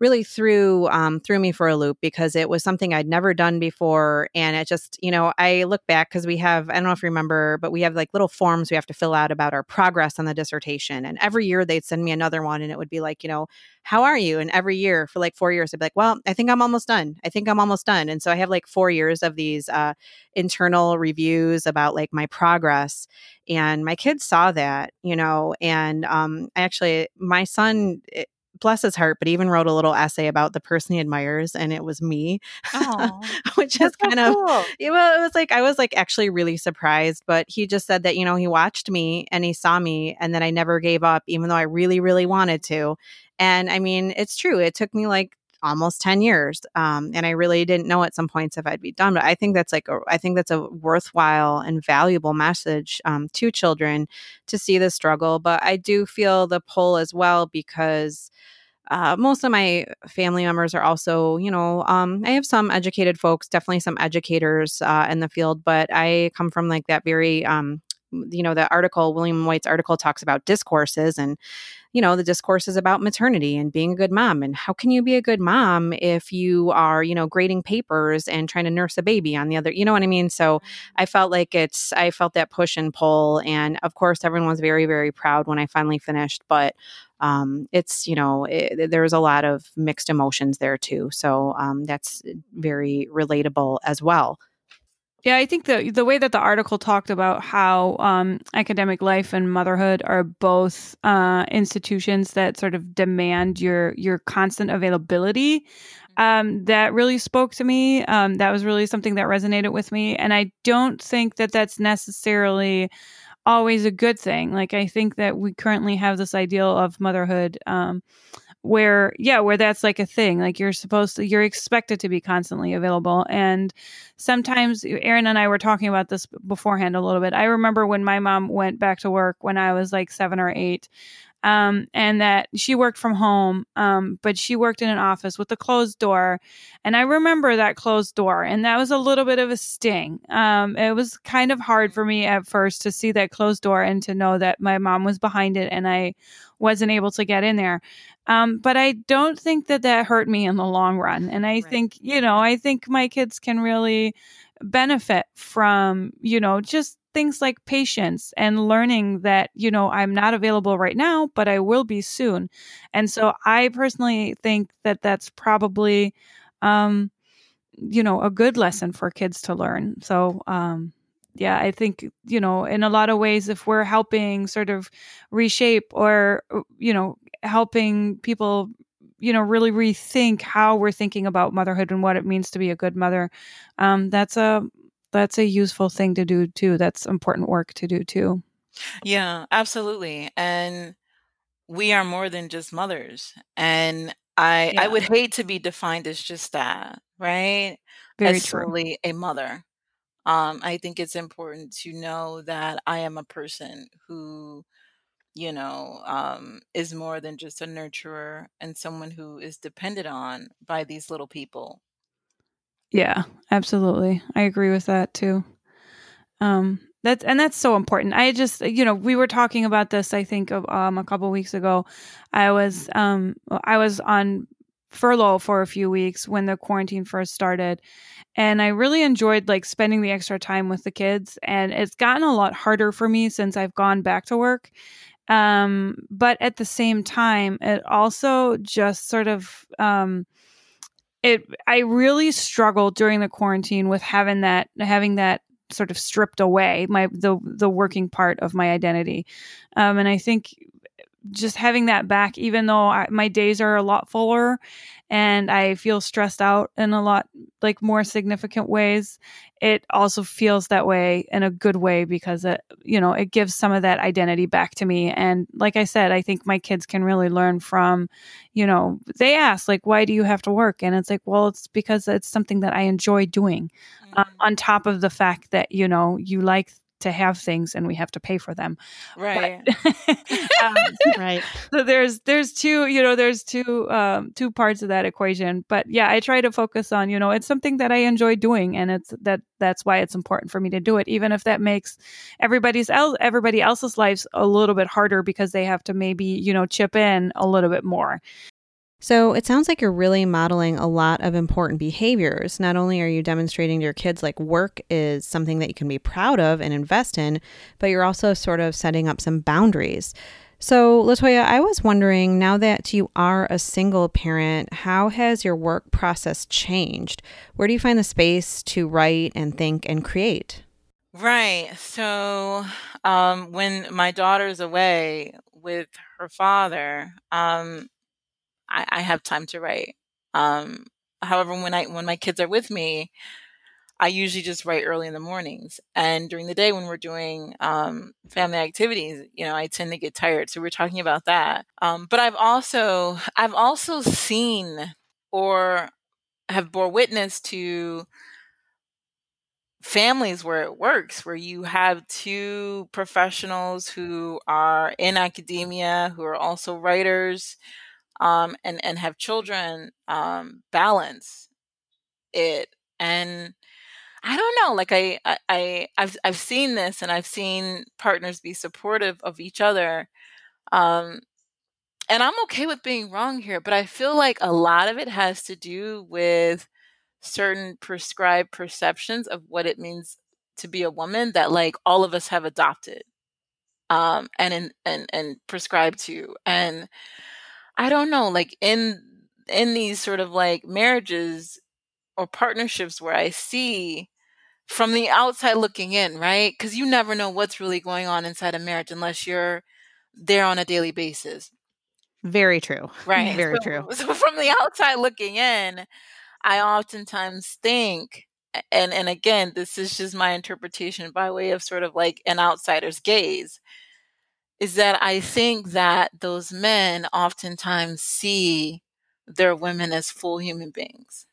really threw um, threw me for a loop because it was something I'd never done before, and it just you know I look back because we have I don't know if you remember, but we have like little forms we have to fill out about our progress on the dissertation, and every year they'd send me another one, and it would be like you know how are you, and every year for like four years I'd be like, well, I think I'm almost done. I think I'm almost done, and so I have like four years of these uh, internal reviews about like my progress, and my kids saw that you know, and um, actually my son. It, bless his heart, but even wrote a little essay about the person he admires, and it was me, *laughs* which is kind so of cool. well, it was like I was like actually really surprised, but he just said that you know he watched me and he saw me, and that I never gave up, even though I really really wanted to. And I mean, it's true. It took me like almost 10 years um, and i really didn't know at some points if i'd be done but i think that's like a, i think that's a worthwhile and valuable message um, to children to see the struggle but i do feel the pull as well because uh, most of my family members are also, you know, um, I have some educated folks, definitely some educators uh, in the field, but I come from like that very, um, you know, the article, William White's article talks about discourses and you know, the discourse is about maternity and being a good mom. And how can you be a good mom if you are, you know, grading papers and trying to nurse a baby on the other, you know what I mean? So I felt like it's, I felt that push and pull. And of course, everyone was very, very proud when I finally finished. But um, it's, you know, it, there's a lot of mixed emotions there too. So um, that's very relatable as well. Yeah, I think the the way that the article talked about how um, academic life and motherhood are both uh, institutions that sort of demand your your constant availability. Mm-hmm. Um, that really spoke to me. Um, that was really something that resonated with me, and I don't think that that's necessarily always a good thing. Like I think that we currently have this ideal of motherhood um, where yeah where that's like a thing like you're supposed to you're expected to be constantly available and sometimes erin and i were talking about this beforehand a little bit i remember when my mom went back to work when i was like seven or eight um, and that she worked from home, um, but she worked in an office with a closed door. And I remember that closed door, and that was a little bit of a sting. Um, it was kind of hard for me at first to see that closed door and to know that my mom was behind it and I wasn't able to get in there. Um, but I don't think that that hurt me in the long run. And I right. think, you know, I think my kids can really benefit from, you know, just things like patience and learning that, you know, I'm not available right now, but I will be soon. And so I personally think that that's probably, um, you know, a good lesson for kids to learn. So, um, yeah, I think, you know, in a lot of ways, if we're helping sort of reshape or, you know, helping people you know really rethink how we're thinking about motherhood and what it means to be a good mother um, that's a that's a useful thing to do too. That's important work to do too. Yeah, absolutely. And we are more than just mothers. And I I would hate to be defined as just that, right? Very As true. solely a mother. Um, I think it's important to know that I am a person who, you know, um, is more than just a nurturer and someone who is depended on by these little people. Yeah, absolutely. I agree with that too. Um, that's and that's so important. I just, you know, we were talking about this. I think um, a couple weeks ago. I was um, I was on furlough for a few weeks when the quarantine first started, and I really enjoyed like spending the extra time with the kids. And it's gotten a lot harder for me since I've gone back to work. Um, but at the same time, it also just sort of um, it I really struggled during the quarantine with having that having that sort of stripped away my the the working part of my identity um, and I think just having that back even though I, my days are a lot fuller and I feel stressed out in a lot like more significant ways. It also feels that way in a good way because it, you know, it gives some of that identity back to me. And like I said, I think my kids can really learn from, you know, they ask like, why do you have to work? And it's like, well, it's because it's something that I enjoy doing. Um, mm-hmm. Um, on top of the fact that you know you like to have things and we have to pay for them. Right. *laughs* um, right. *laughs* So there's there's two, you know, there's two um two parts of that equation. But yeah, I try to focus on, you know, it's something that I enjoy doing and it's that that's why it's important for me to do it even if that makes everybody's else everybody else's lives a little bit harder because they have to maybe, you know, chip in a little bit more. So it sounds like you're really modeling a lot of important behaviors. Not only are you demonstrating to your kids like work is something that you can be proud of and invest in, but you're also sort of setting up some boundaries. So, Latoya, I was wondering now that you are a single parent, how has your work process changed? Where do you find the space to write and think and create? Right. So, um, when my daughter's away with her father, um, I, I have time to write. Um, however, when I when my kids are with me, I usually just write early in the mornings. And during the day, when we're doing um, family activities, you know, I tend to get tired. So we're talking about that. Um, but I've also I've also seen or have bore witness to families where it works, where you have two professionals who are in academia, who are also writers, um, and and have children um, balance it and I don't know like I, I I've I've seen this and I've seen partners be supportive of each other um and I'm okay with being wrong here but I feel like a lot of it has to do with certain prescribed perceptions of what it means to be a woman that like all of us have adopted um and in, and and prescribed to and I don't know, like in in these sort of like marriages or partnerships where I see from the outside looking in, right? Because you never know what's really going on inside a marriage unless you're there on a daily basis. Very true. *laughs* Right. Very so, true. *laughs* So from the outside looking in, I oftentimes think, and and again, this is just my interpretation by way of sort of like an outsider's gaze is that I think that those men oftentimes see their women as full human beings.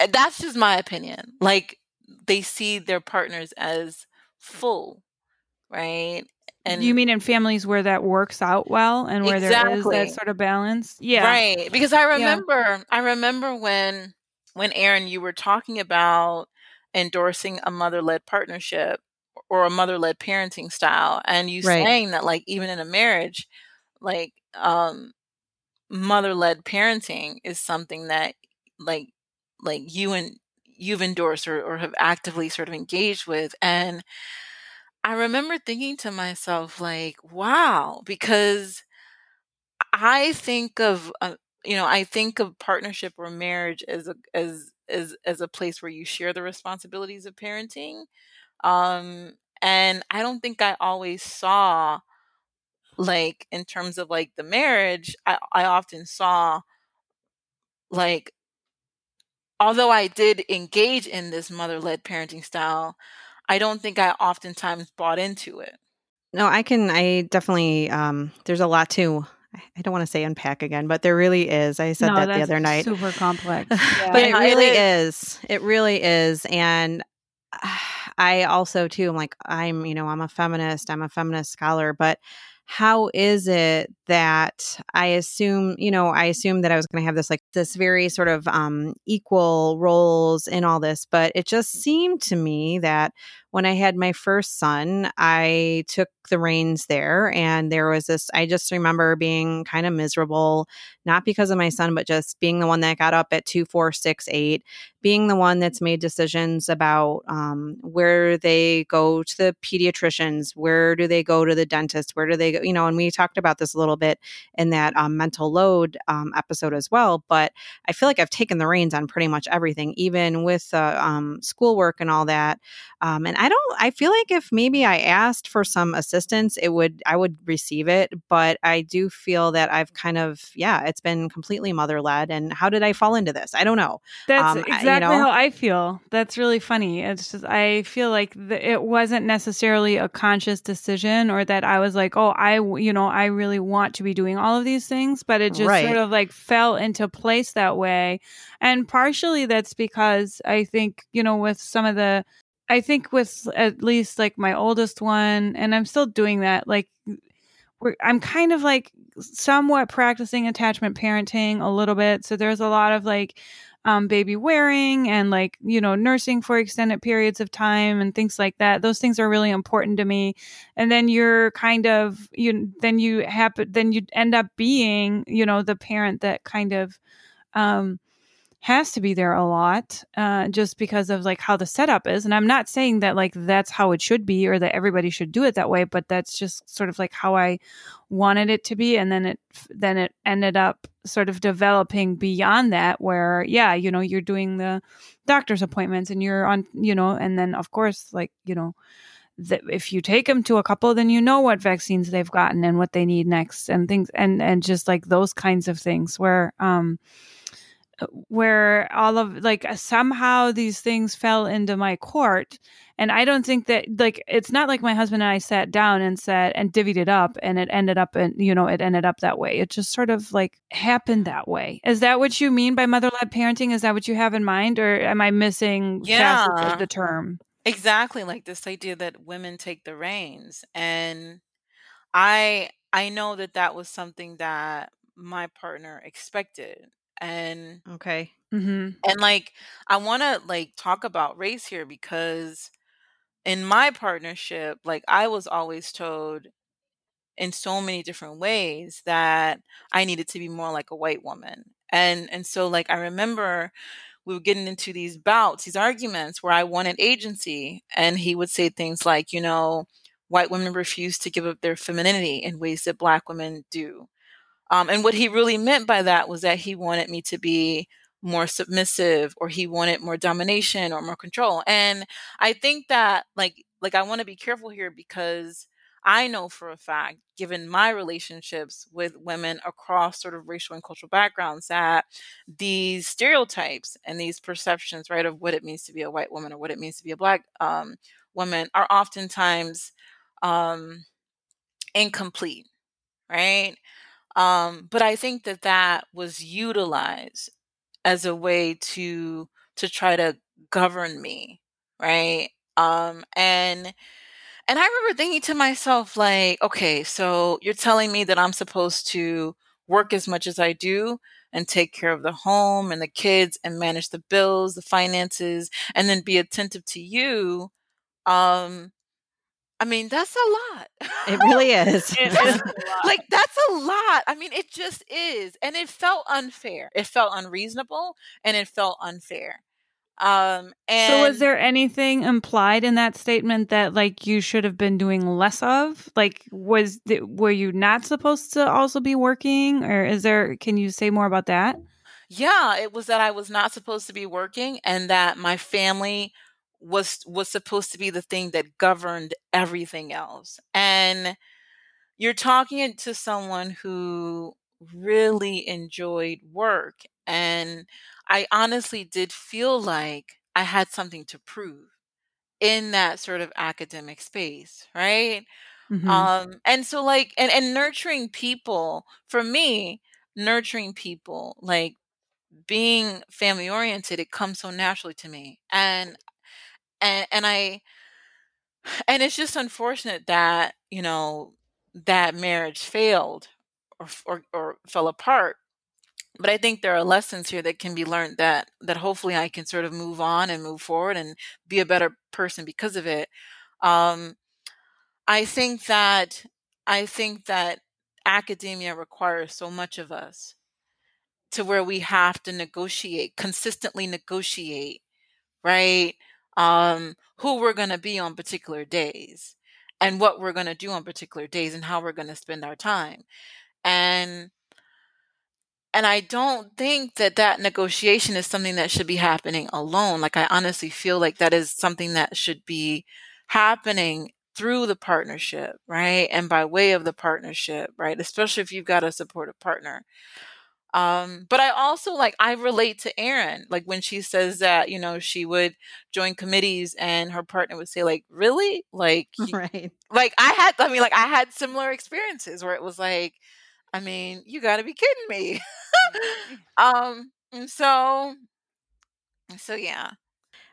Eh, that's just my opinion. Like they see their partners as full, right? And you mean in families where that works out well and where exactly. there is that sort of balance? Yeah. Right. Because I remember yeah. I remember when when Erin you were talking about endorsing a mother-led partnership or a mother-led parenting style and you right. saying that like even in a marriage like um mother-led parenting is something that like like you and you've endorsed or, or have actively sort of engaged with and i remember thinking to myself like wow because i think of uh, you know i think of partnership or marriage as a as as as a place where you share the responsibilities of parenting um and I don't think I always saw like in terms of like the marriage, I, I often saw like although I did engage in this mother led parenting style, I don't think I oftentimes bought into it. No, I can I definitely um there's a lot to I don't want to say unpack again, but there really is. I said no, that the other night. Super complex. *laughs* Yeah. but it *laughs* really it is. is. It really is. And *sighs* I also too am like I'm, you know, I'm a feminist, I'm a feminist scholar, but how is it that I assume, you know, I assume that I was going to have this like this very sort of um equal roles in all this, but it just seemed to me that when I had my first son, I took the reins there. And there was this, I just remember being kind of miserable, not because of my son, but just being the one that got up at two, four, six, eight, being the one that's made decisions about um, where they go to the pediatricians, where do they go to the dentist, where do they go, you know, and we talked about this a little bit in that um, mental load um, episode as well. But I feel like I've taken the reins on pretty much everything, even with uh, schoolwork and all that. Um, and I don't, I feel like if maybe I asked for some assistance, it would, I would receive it. But I do feel that I've kind of, yeah, it's been completely mother led. And how did I fall into this? I don't know. That's um, exactly I, you know, how I feel. That's really funny. It's just, I feel like the, it wasn't necessarily a conscious decision or that I was like, oh, I, you know, I really want to be doing all of these things, but it just right. sort of like fell into place that way. And partially that's because I think, you know, with some of the, I think with at least like my oldest one, and I'm still doing that. Like, I'm kind of like somewhat practicing attachment parenting a little bit. So there's a lot of like um, baby wearing and like you know nursing for extended periods of time and things like that those things are really important to me and then you're kind of you then you happen then you end up being you know the parent that kind of um has to be there a lot uh, just because of like how the setup is. And i'm not saying that like that's how it should be or that everybody should do it that way but that's just sort of like how i wanted it to be. And then it then it ended up sort of developing beyond that where yeah you know you're doing the doctor's appointments and you're on you know and then of course like you know that if you take them to a couple then you know what vaccines they've gotten and what they need next and things and and just like those kinds of things where um where all of like somehow these things fell into my court. And i don't think that like it's not like my husband and i sat down and said and divvied it up and it ended up and you know it ended up that way. It just sort of like happened that way. Is that what you mean by mother-led parenting? Is that what you have in mind or am i missing yeah. the term? Exactly like this idea that women take the reins. And i i know that that was something that my partner expected and okay. Mm-hmm. and like i want to like talk about race here because in my partnership like i was always told in so many different ways that i needed to be more like a white woman. And and so like i remember we were getting into these bouts these arguments where i wanted agency and he would say things like you know white women refuse to give up their femininity in ways that black women do um, and what he really meant by that was that he wanted me to be more submissive or he wanted more domination or more control. And I think that like like I want to be careful here because I know for a fact, given my relationships with women across sort of racial and cultural backgrounds, that these stereotypes and these perceptions, right, of what it means to be a white woman or what it means to be a black um, woman are oftentimes um, incomplete, right? Um, but I think that that was utilized as a way to to try to govern me, right? Um, and and I remember thinking to myself, like, okay, so you're telling me that I'm supposed to work as much as I do and take care of the home and the kids and manage the bills, the finances, and then be attentive to you. Um, I mean, that's a lot. It really is. it *laughs* is like that's a lot. I mean, it just is. And it felt unfair. It felt unreasonable and it felt unfair. Um and So was there anything implied in that statement that like you should have been doing less of? Like was th- were you not supposed to also be working or is there can you say more about that? Yeah, it was that I was not supposed to be working and that my family was was supposed to be the thing that governed everything else. And you're talking to someone who really enjoyed work and I honestly did feel like I had something to prove in that sort of academic space, right? Mhm. Um and so like and and nurturing people for me, nurturing people like being family oriented it comes so naturally to me. And and and I and it's just unfortunate that, you know, that marriage failed or or, or fell apart. But I think there are lessons here that can be learned that that hopefully I can sort of move on and move forward and be a better person because of it. Um, I think that I think that academia requires so much of us to where we have to negotiate, consistently negotiate, right? Um, who we're going to be on particular days and what we're going to do on particular days and how we're going to spend our time. And and I don't think that that negotiation is something that should be happening alone. Like I honestly feel like that is something that should be happening through the partnership, right? And by way of the partnership, right? Especially if you've got a supportive partner. Um, but I also like I relate to Erin, like when she says that, you know, she would join committees and her partner would say, like, really? Like *laughs* right. like I had I mean, like I had similar experiences where it was like, I mean, you gotta be kidding me. *laughs* um so so yeah.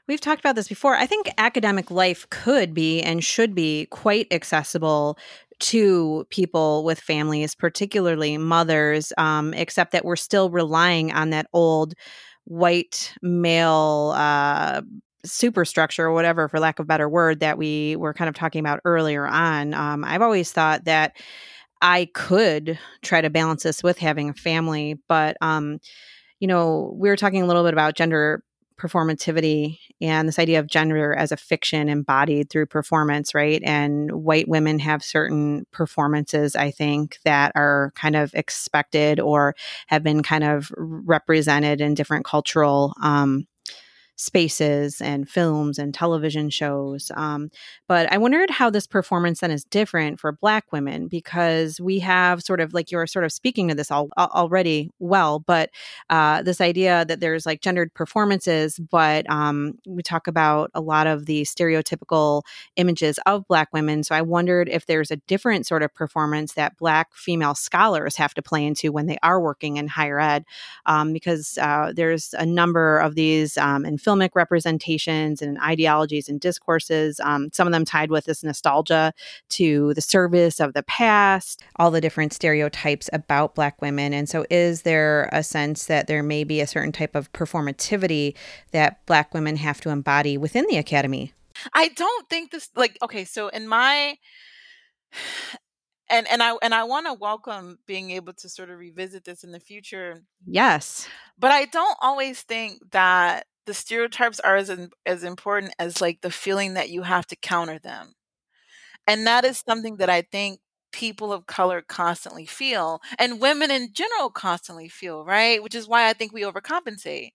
We've talked about this before. I think academic life could be and should be quite accessible to people with families, particularly mothers, um, except that we're still relying on that old white male uh, superstructure or whatever, for lack of a better word, that we were kind of talking about earlier on. Um, I've always thought that I could try to balance this with having a family, but um, you know, we were talking a little bit about gender performativity and this idea of gender as a fiction embodied through performance, right? And white women have certain performances, I think, that are kind of expected or have been kind of represented in different cultural um, spaces and films and television shows. Um, but I wondered how this performance then is different for Black women because we have sort of like you're sort of speaking to this all, already well, but uh, this idea that there's like gendered performances, but um, we talk about a lot of the stereotypical images of Black women. So I wondered if there's a different sort of performance that Black female scholars have to play into when they are working in higher ed, um, because uh, there's a number of these um, in filmic representations and ideologies and discourses, um, some of them tied with this nostalgia to the service of the past, all the different stereotypes about Black women. And so, is there a sense that there may be a certain type of performativity that Black women have to embody within the academy? I don't think this, like, okay, so in my *sighs* and and I and I want to welcome being able to sort of revisit this in the future. Yes. But I don't always think that the stereotypes are as as important as like the feeling that you have to counter them. And that is something that I think people of color constantly feel and women in general constantly feel, right? Which is why I think we overcompensate.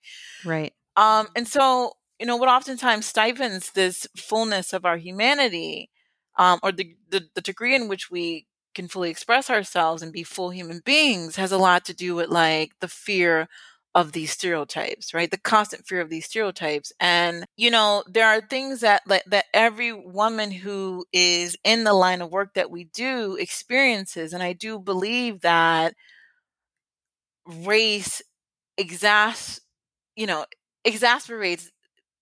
Right. Um and so, you know, what oftentimes stifles this fullness of our humanity um or the, the the degree in which we can fully express ourselves and be full human beings has a lot to do with like the fear of these stereotypes, right? The constant fear of these stereotypes. And, you know, there are things that, that every woman who is in the line of work that we do experiences. And I do believe that race exas, you know, exasperates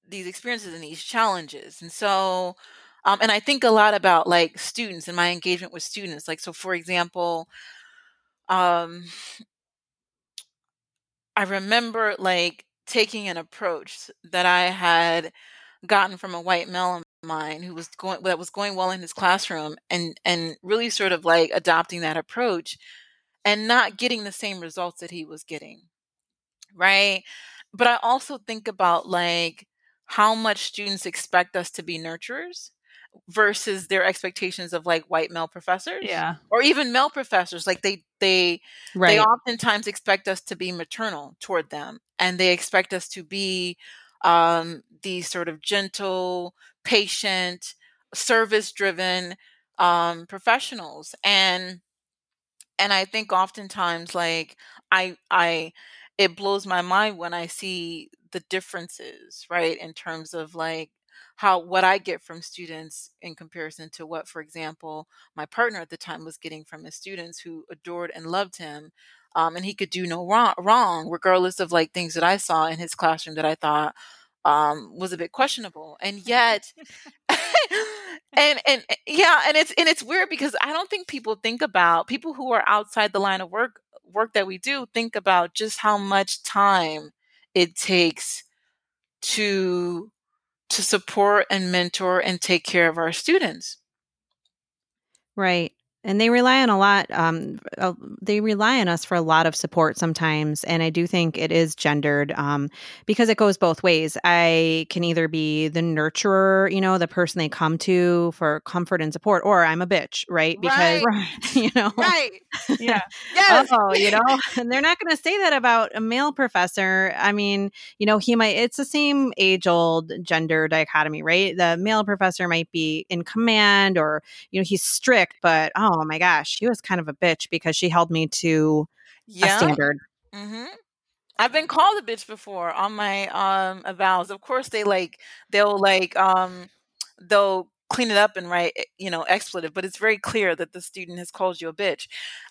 these experiences and these challenges. And so, um, and I think a lot about like students and my engagement with students. Like, so for example, um, I remember like taking an approach that I had gotten from a white male of mine who was going that was going well in his classroom and and really sort of like adopting that approach and not getting the same results that he was getting. Right? But I also think about like how much students expect us to be nurturers versus their expectations of like white male professors yeah or even male professors like they they right. they oftentimes expect us to be maternal toward them and they expect us to be um these sort of gentle patient service driven um professionals and and i think oftentimes like i i it blows my mind when i see the differences right in terms of like how what I get from students in comparison to what, for example, my partner at the time was getting from his students who adored and loved him. Um, and he could do no wrong, wrong, regardless of like things that I saw in his classroom that I thought um, was a bit questionable. And yet, *laughs* and and eh, yeah, and it's and it's weird because I don't think people think about people who are outside the line of work work that we do think about just how much time it takes to to support and mentor and take care of our students. Right and they rely on a lot um, they rely on us for a lot of support sometimes and i do think it is gendered um, because it goes both ways. I can either be the nurturer you know the person they come to for comfort and support or i'm a bitch right? Because right. *laughs* you know *laughs* right. Yeah. *laughs* Yes. oh you know? And they're not going to say that about a male professor. I mean you know he might it's the same age old gender dichotomy right? The male professor might be in command or you know he's strict but oh oh my gosh, she was kind of a bitch because she held me to yeah. a standard. Mm-hmm. I've been called a bitch before on my um avowals. Of course, they like they'll like um they'll clean it up and write eh, you know expletive, but it's very clear that the student has called you a bitch.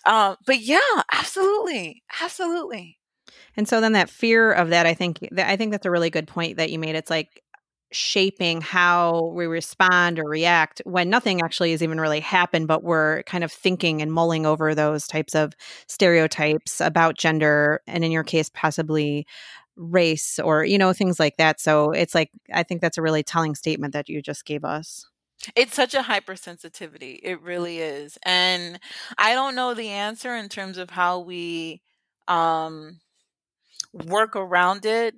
Um, but yeah, absolutely, absolutely. And so then that fear of that, I think, I think that's a really good point that you made. It's like shaping how we respond or react when nothing actually has even really happened, but we're kind of thinking and mulling over those types of stereotypes about gender, and in your case, possibly race or, you know, things like that. So it's like, I think that's a really telling statement that you just gave us. It's such a hypersensitivity. It really is. And I don't know the answer in terms of how we um, work around it,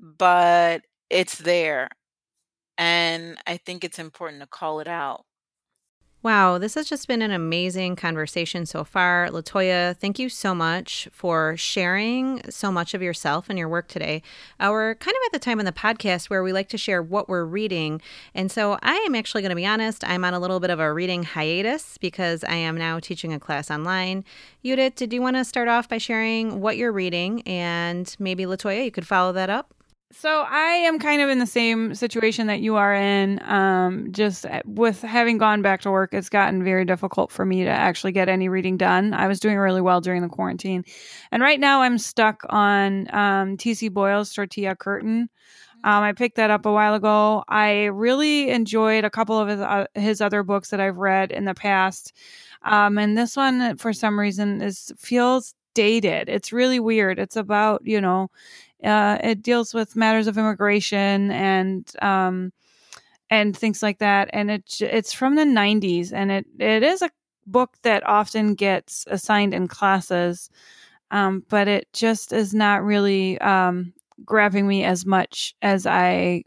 but it's there. And I think it's important to call it out. Wow, this has just been an amazing conversation so far. Latoya, thank you so much for sharing so much of yourself and your work today. Uh, we're kind of at the time in the podcast where we like to share what we're reading. And so I am actually going to be honest, I'm on a little bit of a reading hiatus because I am now teaching a class online. Judith, did you want to start off by sharing what you're reading? And maybe Latoya, you could follow that up? So I am kind of in the same situation that you are in. Um, just uh, with having gone back to work, it's gotten very difficult for me to actually get any reading done. I was doing really well during the quarantine, and right now I'm stuck on um, T.C. Boyle's Tortilla Curtain. Um, I picked that up a while ago. I really enjoyed a couple of his, uh, his other books that I've read in the past, um, and this one, for some reason, is feels dated. It's really weird. It's about you know uh, it deals with matters of immigration and um, and things like that. And it it's from the '90s, and it it is a book that often gets assigned in classes, um, but it just is not really um, grabbing me as much as I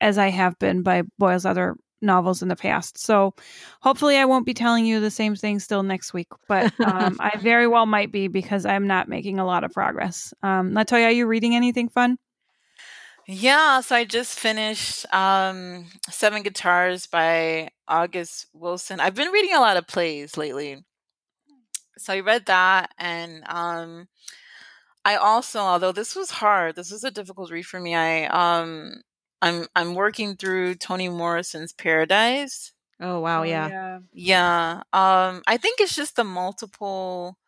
as I have been by Boyle's other novels in the past. So hopefully I won't be telling you the same thing still next week, but *laughs* um, I very well might be because I'm not making a lot of progress. Um, Latoya, are you reading anything fun? Yeah, so I just finished um, Seven Guitars by August Wilson. I've been reading a lot of plays lately. So I read that and um, I also, although this was hard, this was a difficult read for me. I um I'm I'm working through Toni Morrison's Paradise. Oh wow, oh, yeah. yeah. Yeah. Um I think it's just the multiple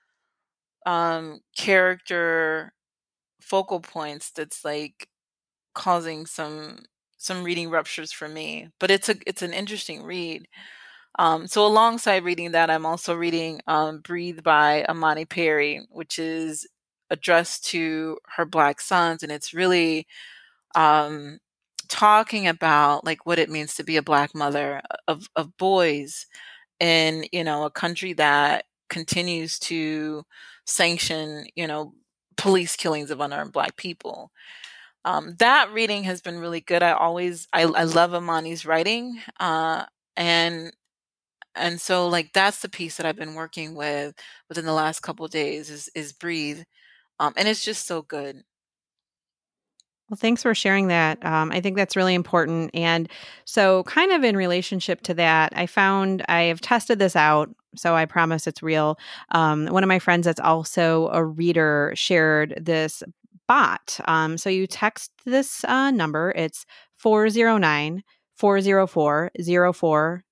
um character focal points that's like causing some some reading ruptures for me. But it's a it's an interesting read. Um, so alongside reading that, I'm also reading um, "Breathe" by Imani Perry, which is addressed to her black sons, and it's really um, talking about like what it means to be a black mother of of boys in you know a country that continues to sanction you know police killings of unarmed black people. Um, that reading has been really good. I always i, I love imani's writing uh, and and so like that's the piece that i've been working with within the last couple days is is breathe um, and it's just so good well, thanks for sharing that. Um, I think that's really important. And so, kind of in relationship to that, I found I have tested this out. So, I promise it's real. Um, one of my friends that's also a reader shared this bot. Um, so, you text this uh, number, it's 409 404 04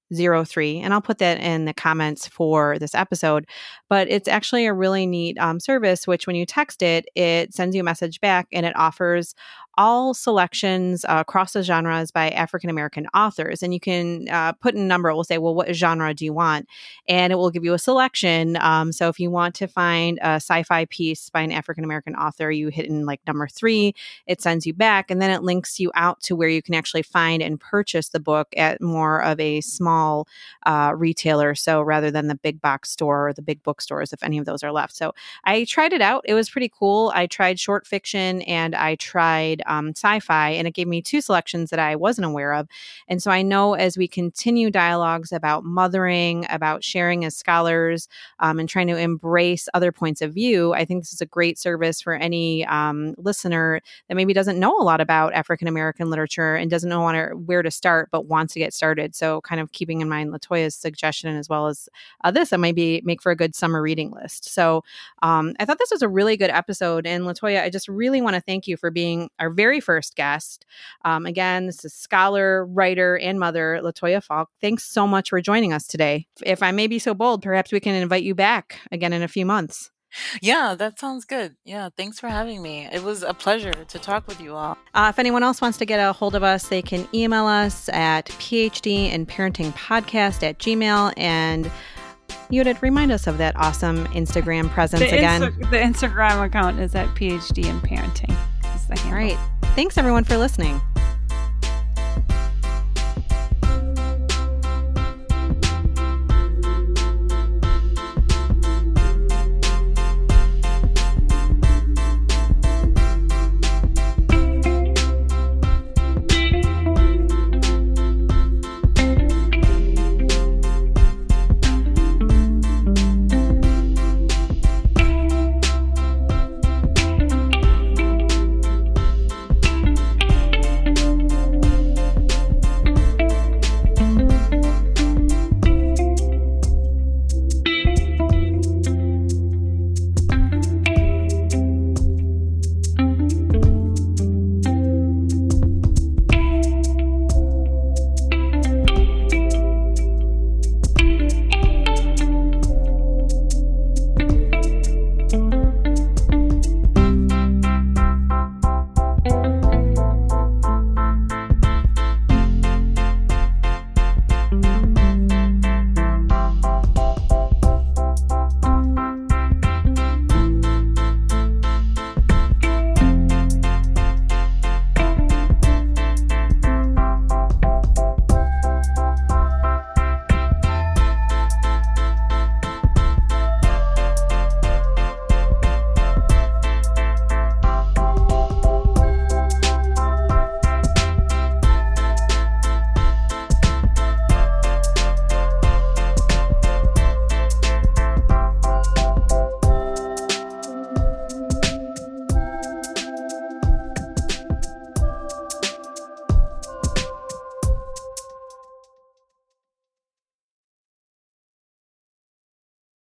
03 and i'll put that in the comments for this episode but it's actually a really neat um, service which when you text it it sends you a message back and it offers all selections uh, across the genres by African American authors. And you can uh, put in a number, it will say, well, what genre do you want? And it will give you a selection. Um, so if you want to find a sci fi piece by an African American author, you hit in like number three, it sends you back. And then it links you out to where you can actually find and purchase the book at more of a small uh, retailer. So rather than the big box store or the big bookstores, if any of those are left. So I tried it out. It was pretty cool. I tried short fiction and I tried um, sci-fi, and it gave me two selections that I wasn't aware of. And so I know as we continue dialogues about mothering, about sharing as scholars, um, and trying to embrace other points of view, I think this is a great service for any um, listener that maybe doesn't know a lot about African American literature and doesn't know where to start, but wants to get started. So kind of keeping in mind Latoya's suggestion as well as uh, this, that might be make for a good summer reading list. So um, I thought this was a really good episode, and Latoya, I just really want to thank you for being our very first guest. Um, again, this is scholar, writer, and mother Latoya Falk. Thanks so much for joining us today. If I may be so bold, perhaps we can invite you back again in a few months. Yeah, that sounds good. Yeah, thanks for having me. It was a pleasure to talk with you all. Uh, if anyone else wants to get a hold of us, they can email us at phd and parenting podcast at gmail. And you would remind us of that awesome Instagram presence the again. Insta- the Instagram account is at PhD in Parenting. The handle. All right. Thanks everyone for listening.